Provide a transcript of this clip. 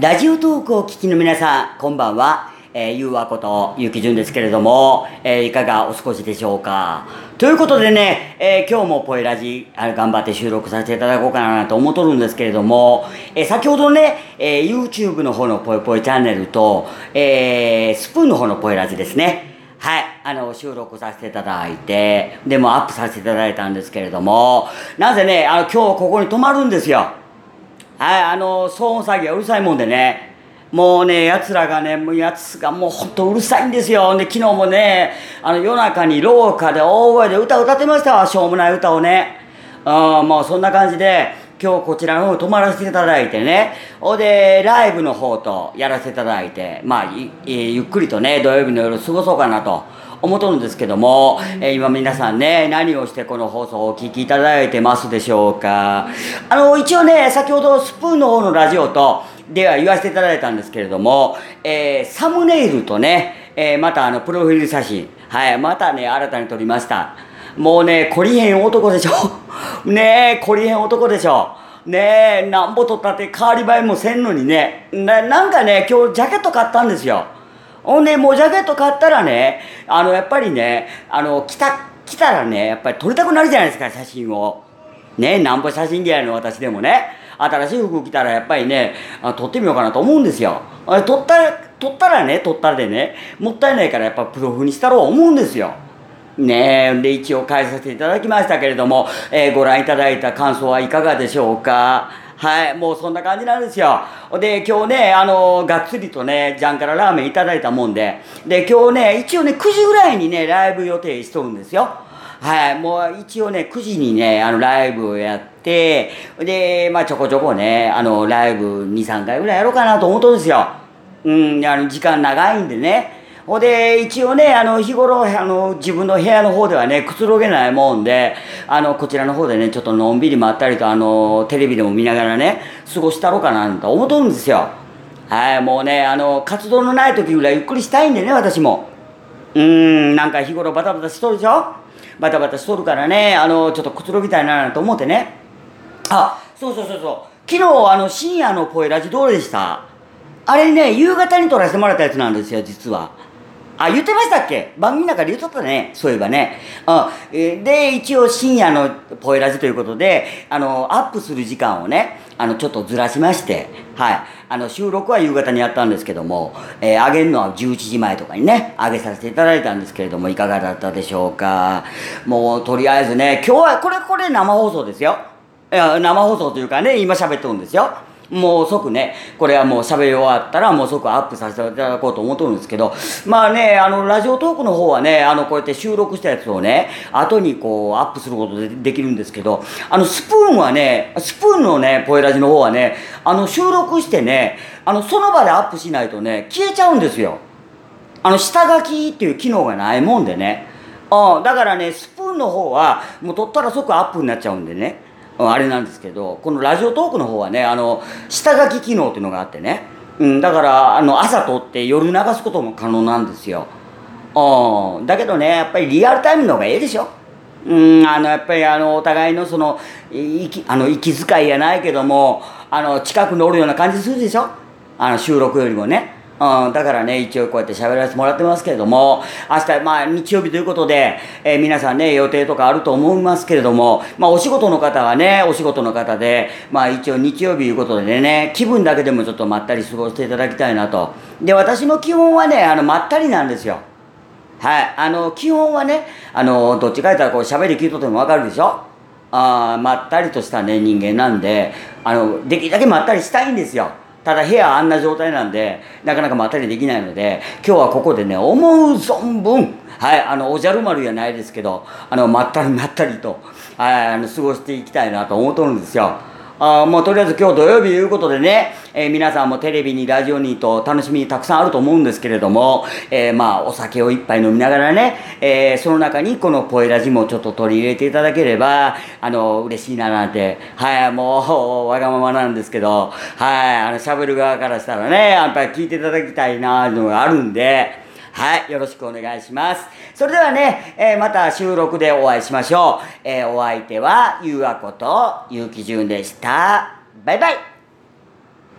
ラジオトークを聞きの皆さん、こんばんは。えー、ゆうわことゆうきじゅんですけれども、えー、いかがお過ごしでしょうか。ということでね、えー、今日もポエラジ、あ頑張って収録させていただこうかなと思っとるんですけれども、えー、先ほどね、えー、YouTube の方のぽいぽいチャンネルと、えー、スプーンの方のポエラジですね。はい、あの、収録させていただいて、でもアップさせていただいたんですけれども、なぜね、あの、今日ここに泊まるんですよ。はい、あの、騒音作業うるさいもんでね、もうね、奴らがね、もう奴がもうほんとうるさいんですよ。で、昨日もね、あの夜中に廊下で大声で歌歌ってましたわ、しょうもない歌をね。うん、もうそんな感じで、今日こちらの方泊まらせていただいてね、ほで、ライブの方とやらせていただいて、まあ、ゆっくりとね、土曜日の夜過ごそうかなと。思っとるんですけども、えー、今皆さんね、何をしてこの放送をお聞きいただいてますでしょうか。あの、一応ね、先ほどスプーンの方のラジオと、では言わせていただいたんですけれども、えー、サムネイルとね、えー、またあの、プロフィール写真、はい、またね、新たに撮りました。もうね、懲りへん男でしょ。ねえ、懲りへん男でしょ。ねえ、なんぼ撮ったって変わり映えもせんのにね。ななんかね、今日ジャケット買ったんですよ。ほんで、もうジャケット買ったらね、あの、やっぱりね、あの、来た、来たらね、やっぱり撮りたくなるじゃないですか、写真を。ね、なんぼ写真嫌いの私でもね、新しい服着たらやっぱりね、あ撮ってみようかなと思うんですよ。あ撮ったら、撮ったらね、撮ったらでね、もったいないからやっぱプロフにしたろう思うんですよ。ねえ、で、一応返させていただきましたけれども、えー、ご覧いただいた感想はいかがでしょうか？はい、もうそんな感じなんですよ。で、今日ね、あの、がっつりとね、ジャンからラーメンいただいたもんで、で、今日ね、一応ね、9時ぐらいにね、ライブ予定しとるんですよ。はい、もう一応ね、9時にね、あの、ライブをやって、で、まあちょこちょこね、あの、ライブ2、3回ぐらいやろうかなと思っとるんですよ。うん、あの、時間長いんでね。ほで、一応ね、あの、日頃、あの、自分の部屋の方ではね、くつろげないもんで、あの、こちらの方でね、ちょっとのんびりまったりと、あの、テレビでも見ながらね、過ごしたろうかなと思っとるんですよ。はい、もうね、あの、活動のない時ぐらいゆっくりしたいんでね、私も。うーん、なんか日頃バタバタしとるでしょ？バタバタしとるからね、あの、ちょっとくつろぎたいなと思ってね。あ、そうそうそうそう。昨日、あの、深夜の声ラジどうでした？あれね、夕方に撮らせてもらったやつなんですよ、実は。あ、言ってましたっけ？番組の中で言っとったね。そういえばね。うん。で、一応深夜のポエラジということで、あの、アップする時間をね、あの、ちょっとずらしまして、はい。あの、収録は夕方にやったんですけども、えー、上げるのは11時前とかにね、上げさせていただいたんですけれども、いかがだったでしょうか？もう、とりあえずね、今日は、これ、これ生放送ですよ。いや、生放送というかね、今喋っとるんですよ。もう即ね、これはもう喋り終わったらもう即アップさせていただこうと思ってるんですけど、まあね、あの、ラジオトークの方はね、あの、こうやって収録したやつをね、後にこう、アップすることでできるんですけど、あの、スプーンはね、スプーンのね、ポエラジの方はね、あの、収録してね、あの、その場でアップしないとね、消えちゃうんですよ。あの、下書きっていう機能がないもんでね。うん、だからね、スプーンの方は、もう撮ったら即アップになっちゃうんでね。あれなんですけどこのラジオトークの方はねあの下書き機能っていうのがあってね、うん、だからあの朝撮って夜流すことも可能なんですよ。うんだけどねやっぱりリアルタイムの方がええでしょ。うんあのやっぱりあのお互いのその息あの息遣いやないけどもあの近くにおるような感じするでしょ。あの収録よりもね。うん、だからね、一応こうやって喋らせてもらってますけれども、明日、まあ日曜日ということで、えー、皆さんね、予定とかあると思いますけれども、まあお仕事の方はね、お仕事の方で、まあ一応日曜日いうことでね、気分だけでもちょっとまったり過ごしていただきたいなと。で、私の基本はね、あの、まったりなんですよ。はい。あの、基本はね、あの、どっちか言ったらこう喋り聞いとってもわかるでしょ？あまったりとしたね、人間なんで、あの、できるだけまったりしたいんですよ。ただ部屋あんな状態なんで、なかなかまったりできないので、今日はここでね、思う存分、はい、あの、おじゃる丸やないですけど、あの、まったりまったりと、はい、あの、過ごしていきたいなと思うとるんですよ。あもうとりあえず今日土曜日ということでね、えー、皆さんもテレビにラジオにと楽しみたくさんあると思うんですけれども、えー、まあお酒を一杯飲みながらね、えー、その中にこのポエラジもちょっと取り入れていただければ、あの、嬉しいななんて、はい、もうわがままなんですけど、はい、あの、喋る側からしたらね、やっぱり聞いていただきたいなというのがあるんで、はい、よろしくお願いします。それではね、えー、また収録でお会いしましょう。えー、お相手は、ゆうあこと、ゆうきじゅんでした。バイバイ